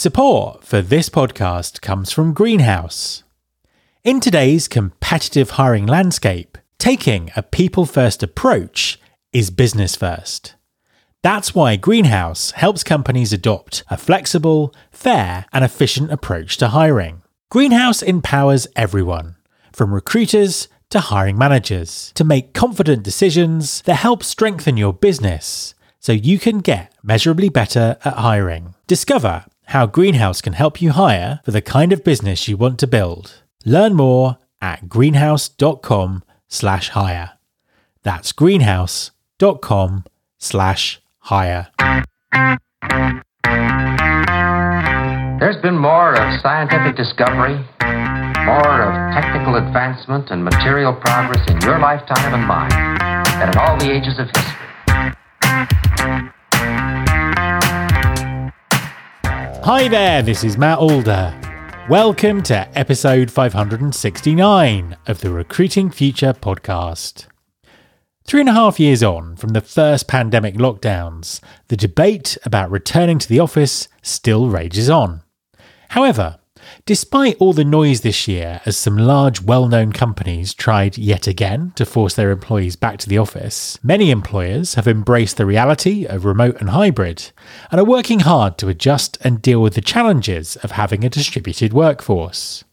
Support for this podcast comes from Greenhouse. In today's competitive hiring landscape, taking a people first approach is business first. That's why Greenhouse helps companies adopt a flexible, fair, and efficient approach to hiring. Greenhouse empowers everyone, from recruiters to hiring managers, to make confident decisions that help strengthen your business so you can get measurably better at hiring. Discover how Greenhouse can help you hire for the kind of business you want to build. Learn more at greenhouse.com slash hire. That's greenhouse.com slash hire. There's been more of scientific discovery, more of technical advancement and material progress in your lifetime and mine than in all the ages of history. Hi there, this is Matt Alder. Welcome to episode 569 of the Recruiting Future podcast. Three and a half years on from the first pandemic lockdowns, the debate about returning to the office still rages on. However, Despite all the noise this year, as some large well known companies tried yet again to force their employees back to the office, many employers have embraced the reality of remote and hybrid and are working hard to adjust and deal with the challenges of having a distributed workforce.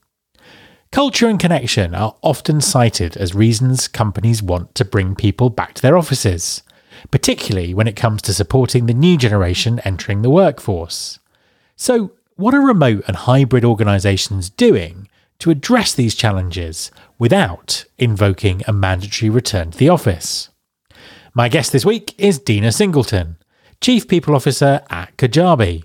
Culture and connection are often cited as reasons companies want to bring people back to their offices, particularly when it comes to supporting the new generation entering the workforce. So, what are remote and hybrid organisations doing to address these challenges without invoking a mandatory return to the office? My guest this week is Dina Singleton, Chief People Officer at Kajabi.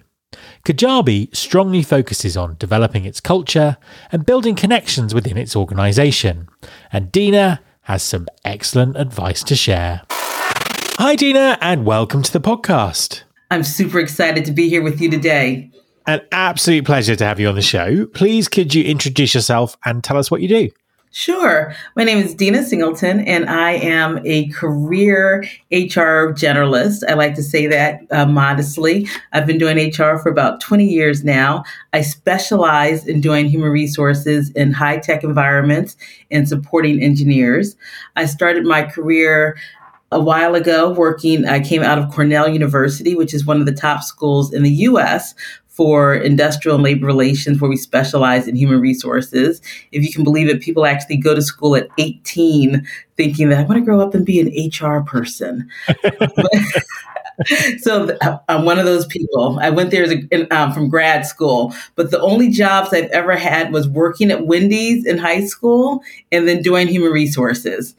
Kajabi strongly focuses on developing its culture and building connections within its organisation, and Dina has some excellent advice to share. Hi, Dina, and welcome to the podcast. I'm super excited to be here with you today. An absolute pleasure to have you on the show. Please, could you introduce yourself and tell us what you do? Sure. My name is Dina Singleton, and I am a career HR generalist. I like to say that uh, modestly. I've been doing HR for about 20 years now. I specialize in doing human resources in high tech environments and supporting engineers. I started my career a while ago working i came out of cornell university which is one of the top schools in the us for industrial and labor relations, where we specialize in human resources. If you can believe it, people actually go to school at 18 thinking that I want to grow up and be an HR person. so I'm one of those people. I went there a, um, from grad school, but the only jobs I've ever had was working at Wendy's in high school and then doing human resources.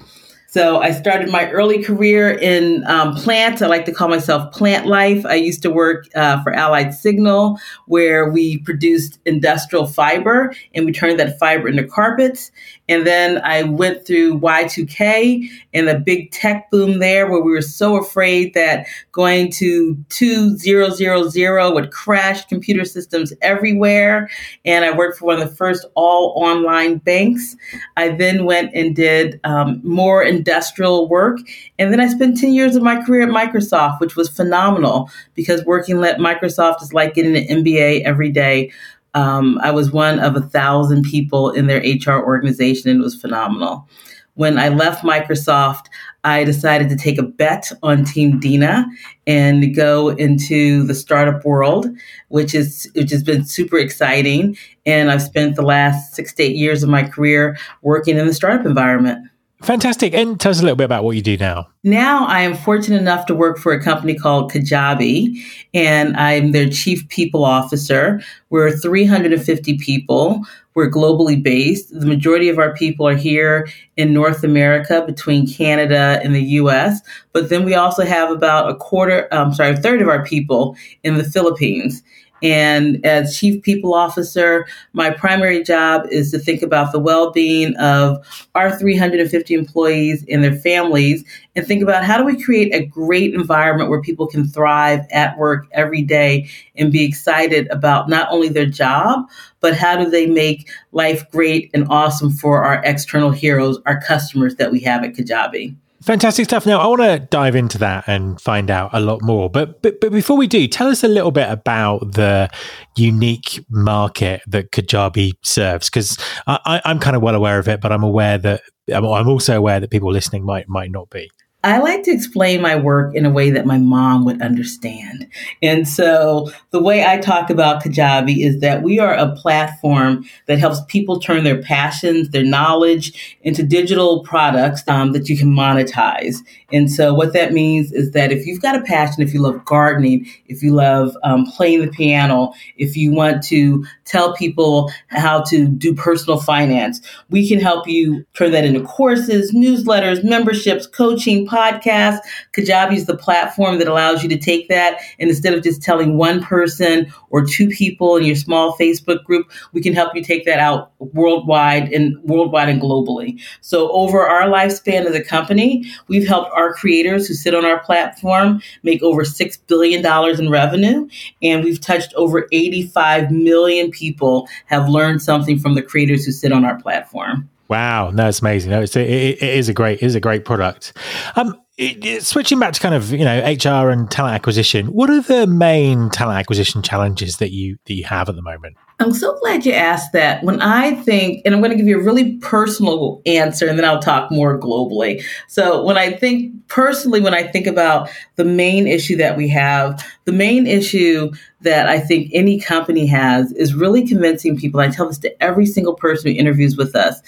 So I started my early career in um, plants. I like to call myself plant life. I used to work uh, for Allied Signal, where we produced industrial fiber and we turned that fiber into carpets. And then I went through Y2K and the big tech boom there, where we were so afraid that going to 2000 would crash computer systems everywhere. And I worked for one of the first all online banks. I then went and did um, more industrial work. And then I spent 10 years of my career at Microsoft, which was phenomenal because working at Microsoft is like getting an MBA every day. Um, I was one of a thousand people in their HR organization, and it was phenomenal. When I left Microsoft, I decided to take a bet on Team Dina and go into the startup world, which is which has been super exciting. And I've spent the last six to eight years of my career working in the startup environment. Fantastic. And tell us a little bit about what you do now. Now, I am fortunate enough to work for a company called Kajabi, and I'm their chief people officer. We're 350 people. We're globally based. The majority of our people are here in North America, between Canada and the US. But then we also have about a quarter, I'm um, sorry, a third of our people in the Philippines. And as chief people officer, my primary job is to think about the well being of our 350 employees and their families and think about how do we create a great environment where people can thrive at work every day and be excited about not only their job, but how do they make life great and awesome for our external heroes, our customers that we have at Kajabi. Fantastic stuff. Now, I want to dive into that and find out a lot more. But, but but before we do, tell us a little bit about the unique market that Kajabi serves, because I, am kind of well aware of it, but I'm aware that I'm also aware that people listening might might not be. I like to explain my work in a way that my mom would understand. And so the way I talk about Kajabi is that we are a platform that helps people turn their passions, their knowledge into digital products um, that you can monetize. And so what that means is that if you've got a passion, if you love gardening, if you love um, playing the piano, if you want to tell people how to do personal finance, we can help you turn that into courses, newsletters, memberships, coaching, podcast. Kajabi is the platform that allows you to take that and instead of just telling one person or two people in your small Facebook group, we can help you take that out worldwide and worldwide and globally. So over our lifespan as a company, we've helped our creators who sit on our platform make over $6 billion in revenue. And we've touched over 85 million people have learned something from the creators who sit on our platform. Wow, no, it's amazing. No, it's, it, it is a great, it is a great product. Um, it, switching back to kind of you know HR and talent acquisition, what are the main talent acquisition challenges that you that you have at the moment? I'm so glad you asked that. When I think, and I'm going to give you a really personal answer, and then I'll talk more globally. So when I think personally, when I think about the main issue that we have, the main issue that I think any company has is really convincing people. I tell this to every single person who interviews with us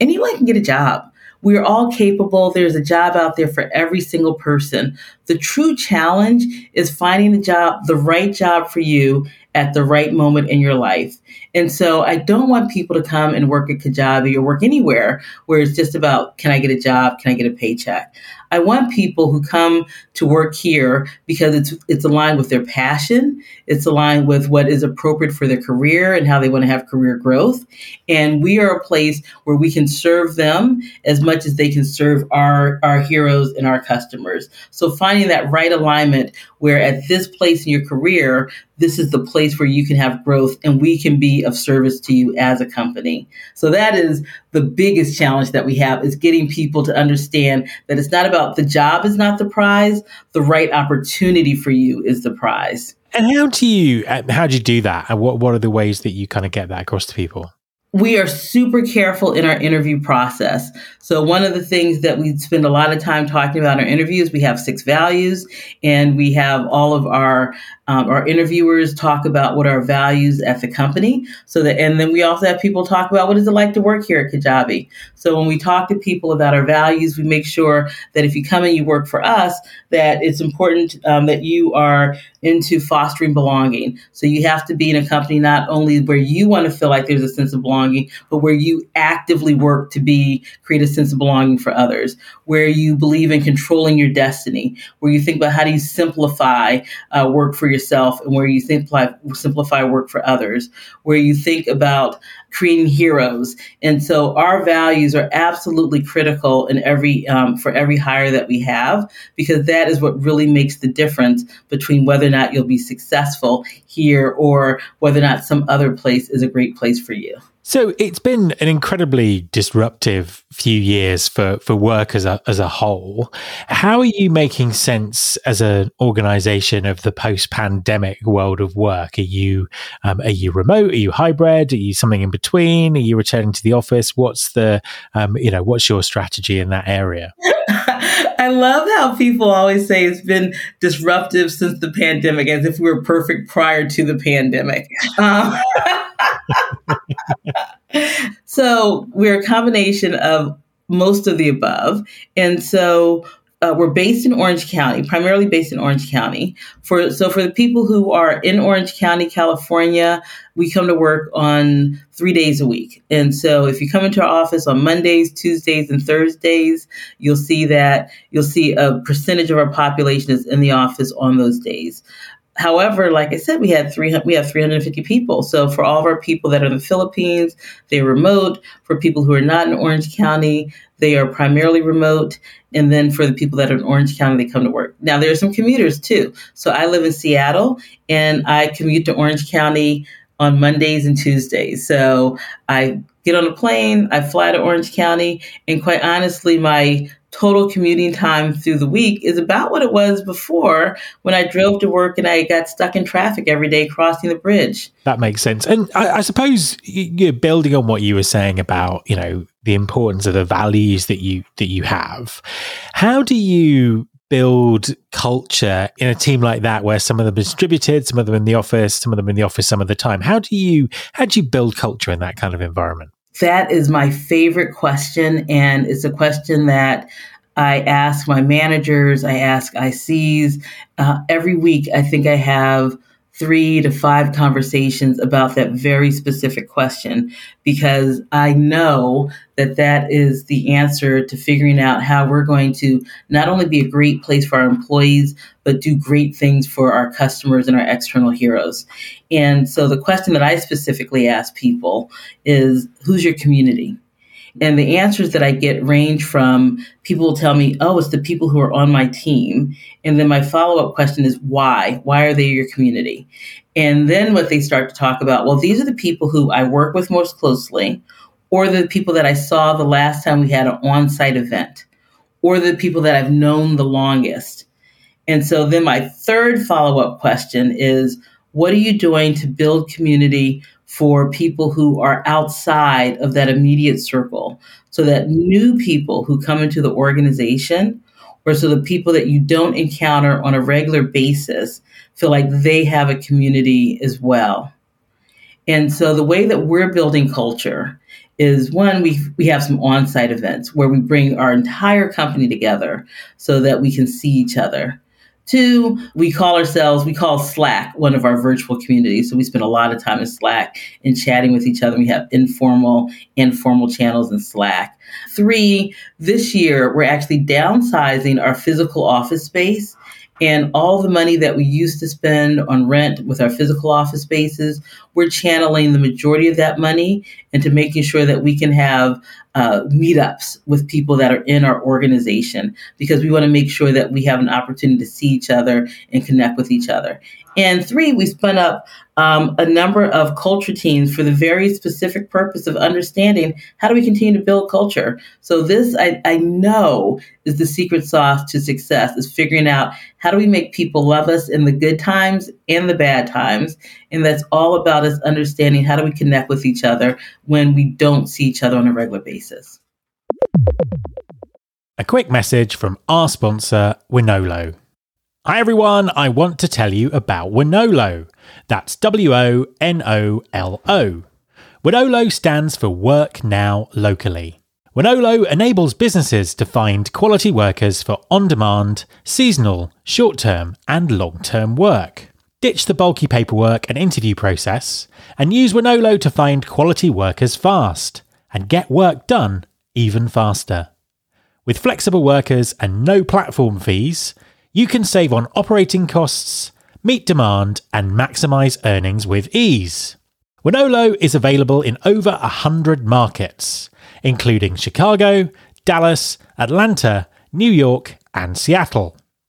anyone can get a job. We're all capable. There's a job out there for every single person. The true challenge is finding the job, the right job for you at the right moment in your life. And so I don't want people to come and work at Kajabi or work anywhere where it's just about can I get a job? Can I get a paycheck? I want people who come to work here because it's it's aligned with their passion, it's aligned with what is appropriate for their career and how they want to have career growth. And we are a place where we can serve them as much as they can serve our our heroes and our customers. So finding that right alignment where at this place in your career, this is the place where you can have growth and we can be of service to you as a company. So that is the biggest challenge that we have is getting people to understand that it's not about the job is not the prize, the right opportunity for you is the prize. And how do you uh, how do you do that? And what what are the ways that you kind of get that across to people? We are super careful in our interview process. So, one of the things that we spend a lot of time talking about in our interviews, we have six values, and we have all of our um, our interviewers talk about what our values at the company. So that, and then we also have people talk about what is it like to work here at Kajabi. So when we talk to people about our values, we make sure that if you come and you work for us, that it's important um, that you are into fostering belonging. So you have to be in a company not only where you want to feel like there's a sense of belonging, but where you actively work to be create a sense of belonging for others, where you believe in controlling your destiny, where you think about how do you simplify uh, work for yourself and where you simplify simplify work for others, where you think about creating heroes. And so our values are absolutely critical in every um, for every hire that we have because that is what really makes the difference between whether or not you'll be successful here or whether or not some other place is a great place for you. So it's been an incredibly disruptive few years for, for work as a, as a whole. How are you making sense as an organization of the post pandemic world of work? Are you, um, are you remote? Are you hybrid? Are you something in between? Are you returning to the office? What's the, um, you know, what's your strategy in that area? I love how people always say it's been disruptive since the pandemic, as if we were perfect prior to the pandemic. Um, so we're a combination of most of the above. And so uh, we're based in Orange County, primarily based in Orange County. For so for the people who are in Orange County, California, we come to work on three days a week. And so if you come into our office on Mondays, Tuesdays, and Thursdays, you'll see that you'll see a percentage of our population is in the office on those days. However, like I said, we had three we have 350 people. So for all of our people that are in the Philippines, they're remote. For people who are not in Orange County, they are primarily remote. And then for the people that are in Orange County, they come to work. Now there are some commuters too. So I live in Seattle and I commute to Orange County on Mondays and Tuesdays. So I get on a plane, I fly to Orange County, and quite honestly, my total commuting time through the week is about what it was before when I drove to work and I got stuck in traffic every day crossing the bridge. That makes sense. And I, I suppose you're building on what you were saying about, you know, the importance of the values that you that you have. How do you build culture in a team like that where some of them are distributed, some of them in the office, some of them in the office some of the time? How do you how do you build culture in that kind of environment? That is my favorite question. And it's a question that I ask my managers, I ask ICs. Uh, every week, I think I have three to five conversations about that very specific question because I know that that is the answer to figuring out how we're going to not only be a great place for our employees, but do great things for our customers and our external heroes. And so the question that I specifically ask people is who's your community? And the answers that I get range from people will tell me, oh, it's the people who are on my team. And then my follow up question is, why? Why are they your community? And then what they start to talk about, well, these are the people who I work with most closely, or the people that I saw the last time we had an on site event, or the people that I've known the longest. And so then my third follow up question is, what are you doing to build community for people who are outside of that immediate circle so that new people who come into the organization or so the people that you don't encounter on a regular basis feel like they have a community as well. And so the way that we're building culture is one, we, we have some on site events where we bring our entire company together so that we can see each other. Two, we call ourselves, we call Slack one of our virtual communities. So we spend a lot of time in Slack and chatting with each other. We have informal and formal channels in Slack. Three, this year we're actually downsizing our physical office space and all the money that we used to spend on rent with our physical office spaces, we're channeling the majority of that money into making sure that we can have uh, meetups with people that are in our organization because we want to make sure that we have an opportunity to see each other and connect with each other. And three, we spun up um, a number of culture teams for the very specific purpose of understanding how do we continue to build culture. So this, I, I know, is the secret sauce to success: is figuring out how do we make people love us in the good times and the bad times, and that's all about us understanding how do we connect with each other when we don't see each other on a regular basis. A quick message from our sponsor, Wonolo. Hi everyone, I want to tell you about Wonolo. That's W O N O L O. Wonolo stands for Work Now Locally. Wonolo enables businesses to find quality workers for on demand, seasonal, short term, and long term work. Ditch the bulky paperwork and interview process, and use Wonolo to find quality workers fast and get work done even faster. With flexible workers and no platform fees, you can save on operating costs, meet demand, and maximize earnings with ease. Wonolo is available in over 100 markets, including Chicago, Dallas, Atlanta, New York, and Seattle.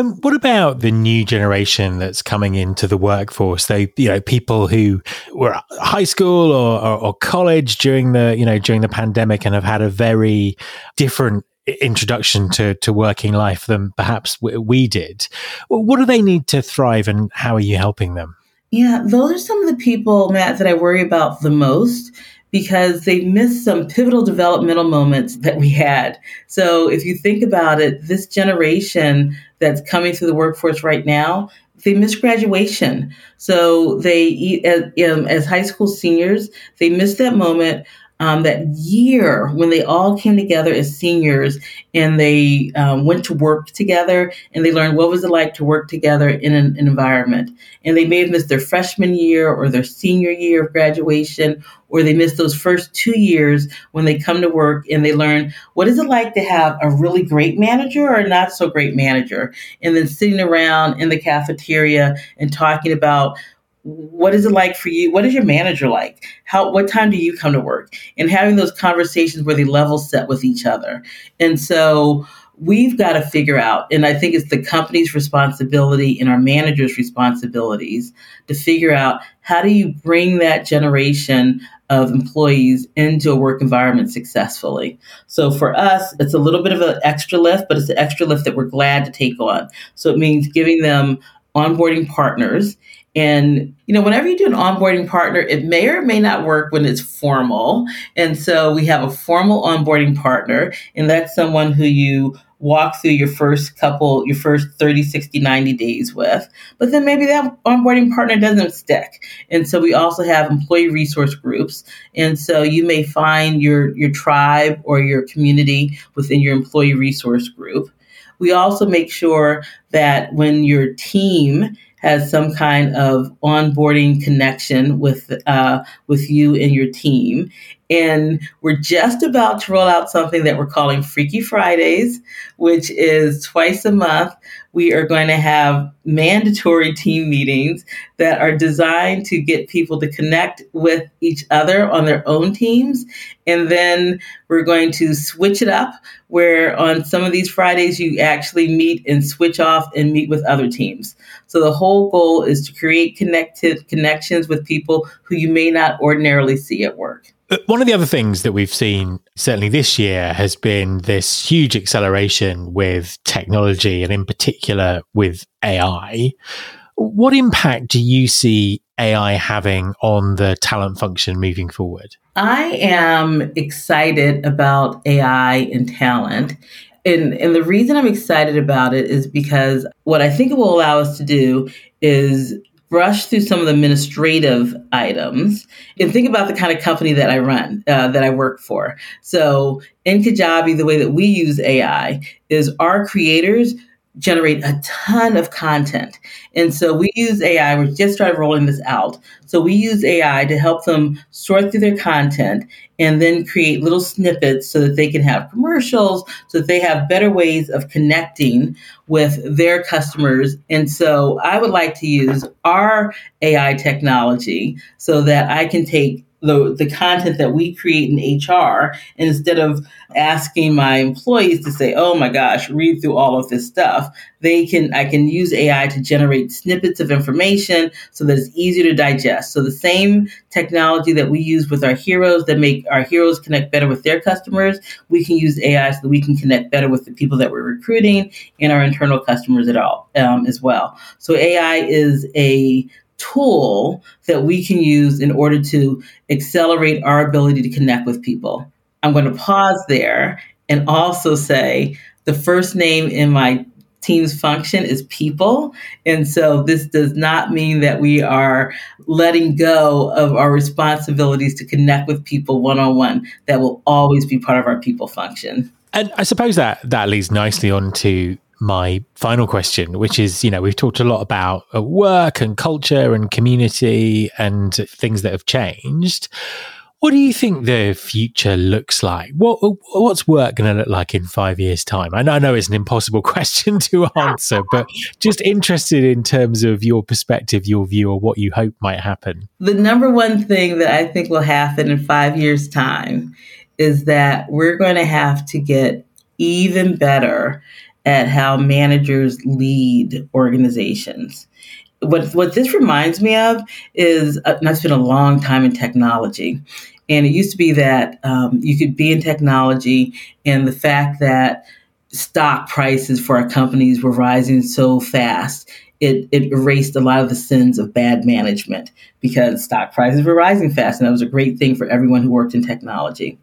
And what about the new generation that's coming into the workforce? They, you know, people who were high school or, or, or college during the, you know, during the pandemic and have had a very different introduction to, to working life than perhaps we did. What do they need to thrive and how are you helping them? Yeah, those are some of the people, Matt, that I worry about the most because they missed some pivotal developmental moments that we had. So if you think about it, this generation that's coming through the workforce right now, they missed graduation. So they, as, um, as high school seniors, they missed that moment um, that year when they all came together as seniors and they um, went to work together and they learned what was it like to work together in an, an, environment. And they may have missed their freshman year or their senior year of graduation, or they missed those first two years when they come to work and they learn what is it like to have a really great manager or a not so great manager. And then sitting around in the cafeteria and talking about what is it like for you? What is your manager like? How what time do you come to work? And having those conversations where they level set with each other. And so we've got to figure out, and I think it's the company's responsibility and our managers' responsibilities to figure out how do you bring that generation of employees into a work environment successfully. So for us, it's a little bit of an extra lift, but it's an extra lift that we're glad to take on. So it means giving them onboarding partners and, you know, whenever you do an onboarding partner, it may or may not work when it's formal. And so we have a formal onboarding partner, and that's someone who you walk through your first couple, your first 30, 60, 90 days with. But then maybe that onboarding partner doesn't stick. And so we also have employee resource groups. And so you may find your, your tribe or your community within your employee resource group. We also make sure that when your team has some kind of onboarding connection with uh, with you and your team. And we're just about to roll out something that we're calling Freaky Fridays, which is twice a month. We are going to have mandatory team meetings that are designed to get people to connect with each other on their own teams. And then we're going to switch it up where on some of these Fridays you actually meet and switch off and meet with other teams. So the whole goal is to create connected connections with people who you may not ordinarily see at work. One of the other things that we've seen, certainly this year, has been this huge acceleration with technology and, in particular, with AI. What impact do you see AI having on the talent function moving forward? I am excited about AI and talent. And, and the reason I'm excited about it is because what I think it will allow us to do is brush through some of the administrative items and think about the kind of company that I run, uh, that I work for. So in Kajabi, the way that we use AI is our creators generate a ton of content. And so we use AI, we just started rolling this out. So we use AI to help them sort through their content and then create little snippets so that they can have commercials, so that they have better ways of connecting with their customers. And so I would like to use our AI technology so that I can take the, the content that we create in HR instead of asking my employees to say, oh my gosh, read through all of this stuff, they can I can use AI to generate snippets of information so that it's easier to digest. So the same technology that we use with our heroes that make our heroes connect better with their customers, we can use AI so that we can connect better with the people that we're recruiting and our internal customers at all um, as well. So AI is a tool that we can use in order to accelerate our ability to connect with people. I'm going to pause there and also say the first name in my team's function is people. And so this does not mean that we are letting go of our responsibilities to connect with people one on one. That will always be part of our people function. And I suppose that that leads nicely on to my final question, which is, you know, we've talked a lot about uh, work and culture and community and things that have changed. What do you think the future looks like? What what's work going to look like in five years' time? I know, I know it's an impossible question to answer, but just interested in terms of your perspective, your view, or what you hope might happen. The number one thing that I think will happen in five years' time is that we're going to have to get even better at how managers lead organizations. What, what this reminds me of is, uh, and I've spent a long time in technology, and it used to be that um, you could be in technology, and the fact that stock prices for our companies were rising so fast, it, it erased a lot of the sins of bad management because stock prices were rising fast, and that was a great thing for everyone who worked in technology.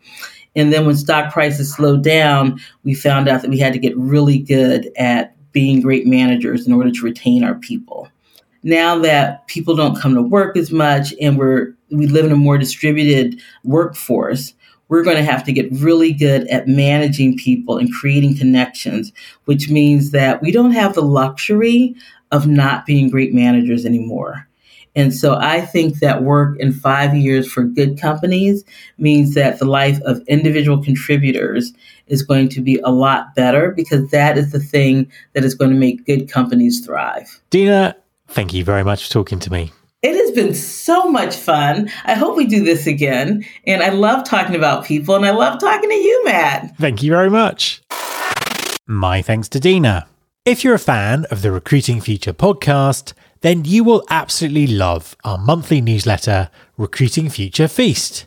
And then when stock prices slowed down, we found out that we had to get really good at being great managers in order to retain our people. Now that people don't come to work as much and we're we live in a more distributed workforce, we're going to have to get really good at managing people and creating connections, which means that we don't have the luxury of not being great managers anymore. And so I think that work in five years for good companies means that the life of individual contributors is going to be a lot better because that is the thing that is going to make good companies thrive. Dina, thank you very much for talking to me. It has been so much fun. I hope we do this again. And I love talking about people and I love talking to you, Matt. Thank you very much. My thanks to Dina. If you're a fan of the Recruiting Future podcast, then you will absolutely love our monthly newsletter, Recruiting Future Feast.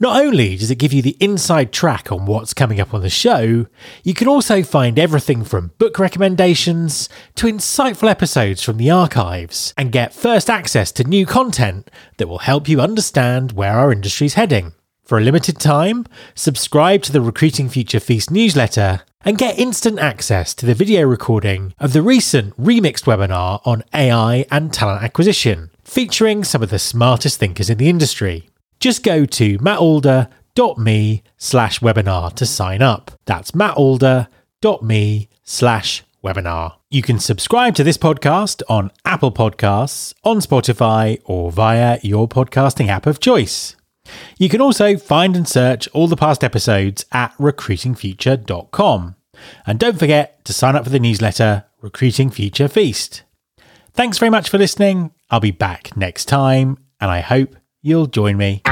Not only does it give you the inside track on what's coming up on the show, you can also find everything from book recommendations to insightful episodes from the archives and get first access to new content that will help you understand where our industry's heading. For a limited time, subscribe to the Recruiting Future Feast newsletter and get instant access to the video recording of the recent remixed webinar on AI and talent acquisition, featuring some of the smartest thinkers in the industry just go to mattalder.me slash webinar to sign up. That's mattalder.me slash webinar. You can subscribe to this podcast on Apple Podcasts, on Spotify, or via your podcasting app of choice. You can also find and search all the past episodes at recruitingfuture.com. And don't forget to sign up for the newsletter Recruiting Future Feast. Thanks very much for listening. I'll be back next time, and I hope you'll join me.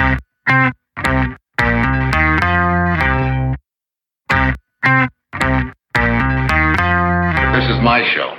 This is my show.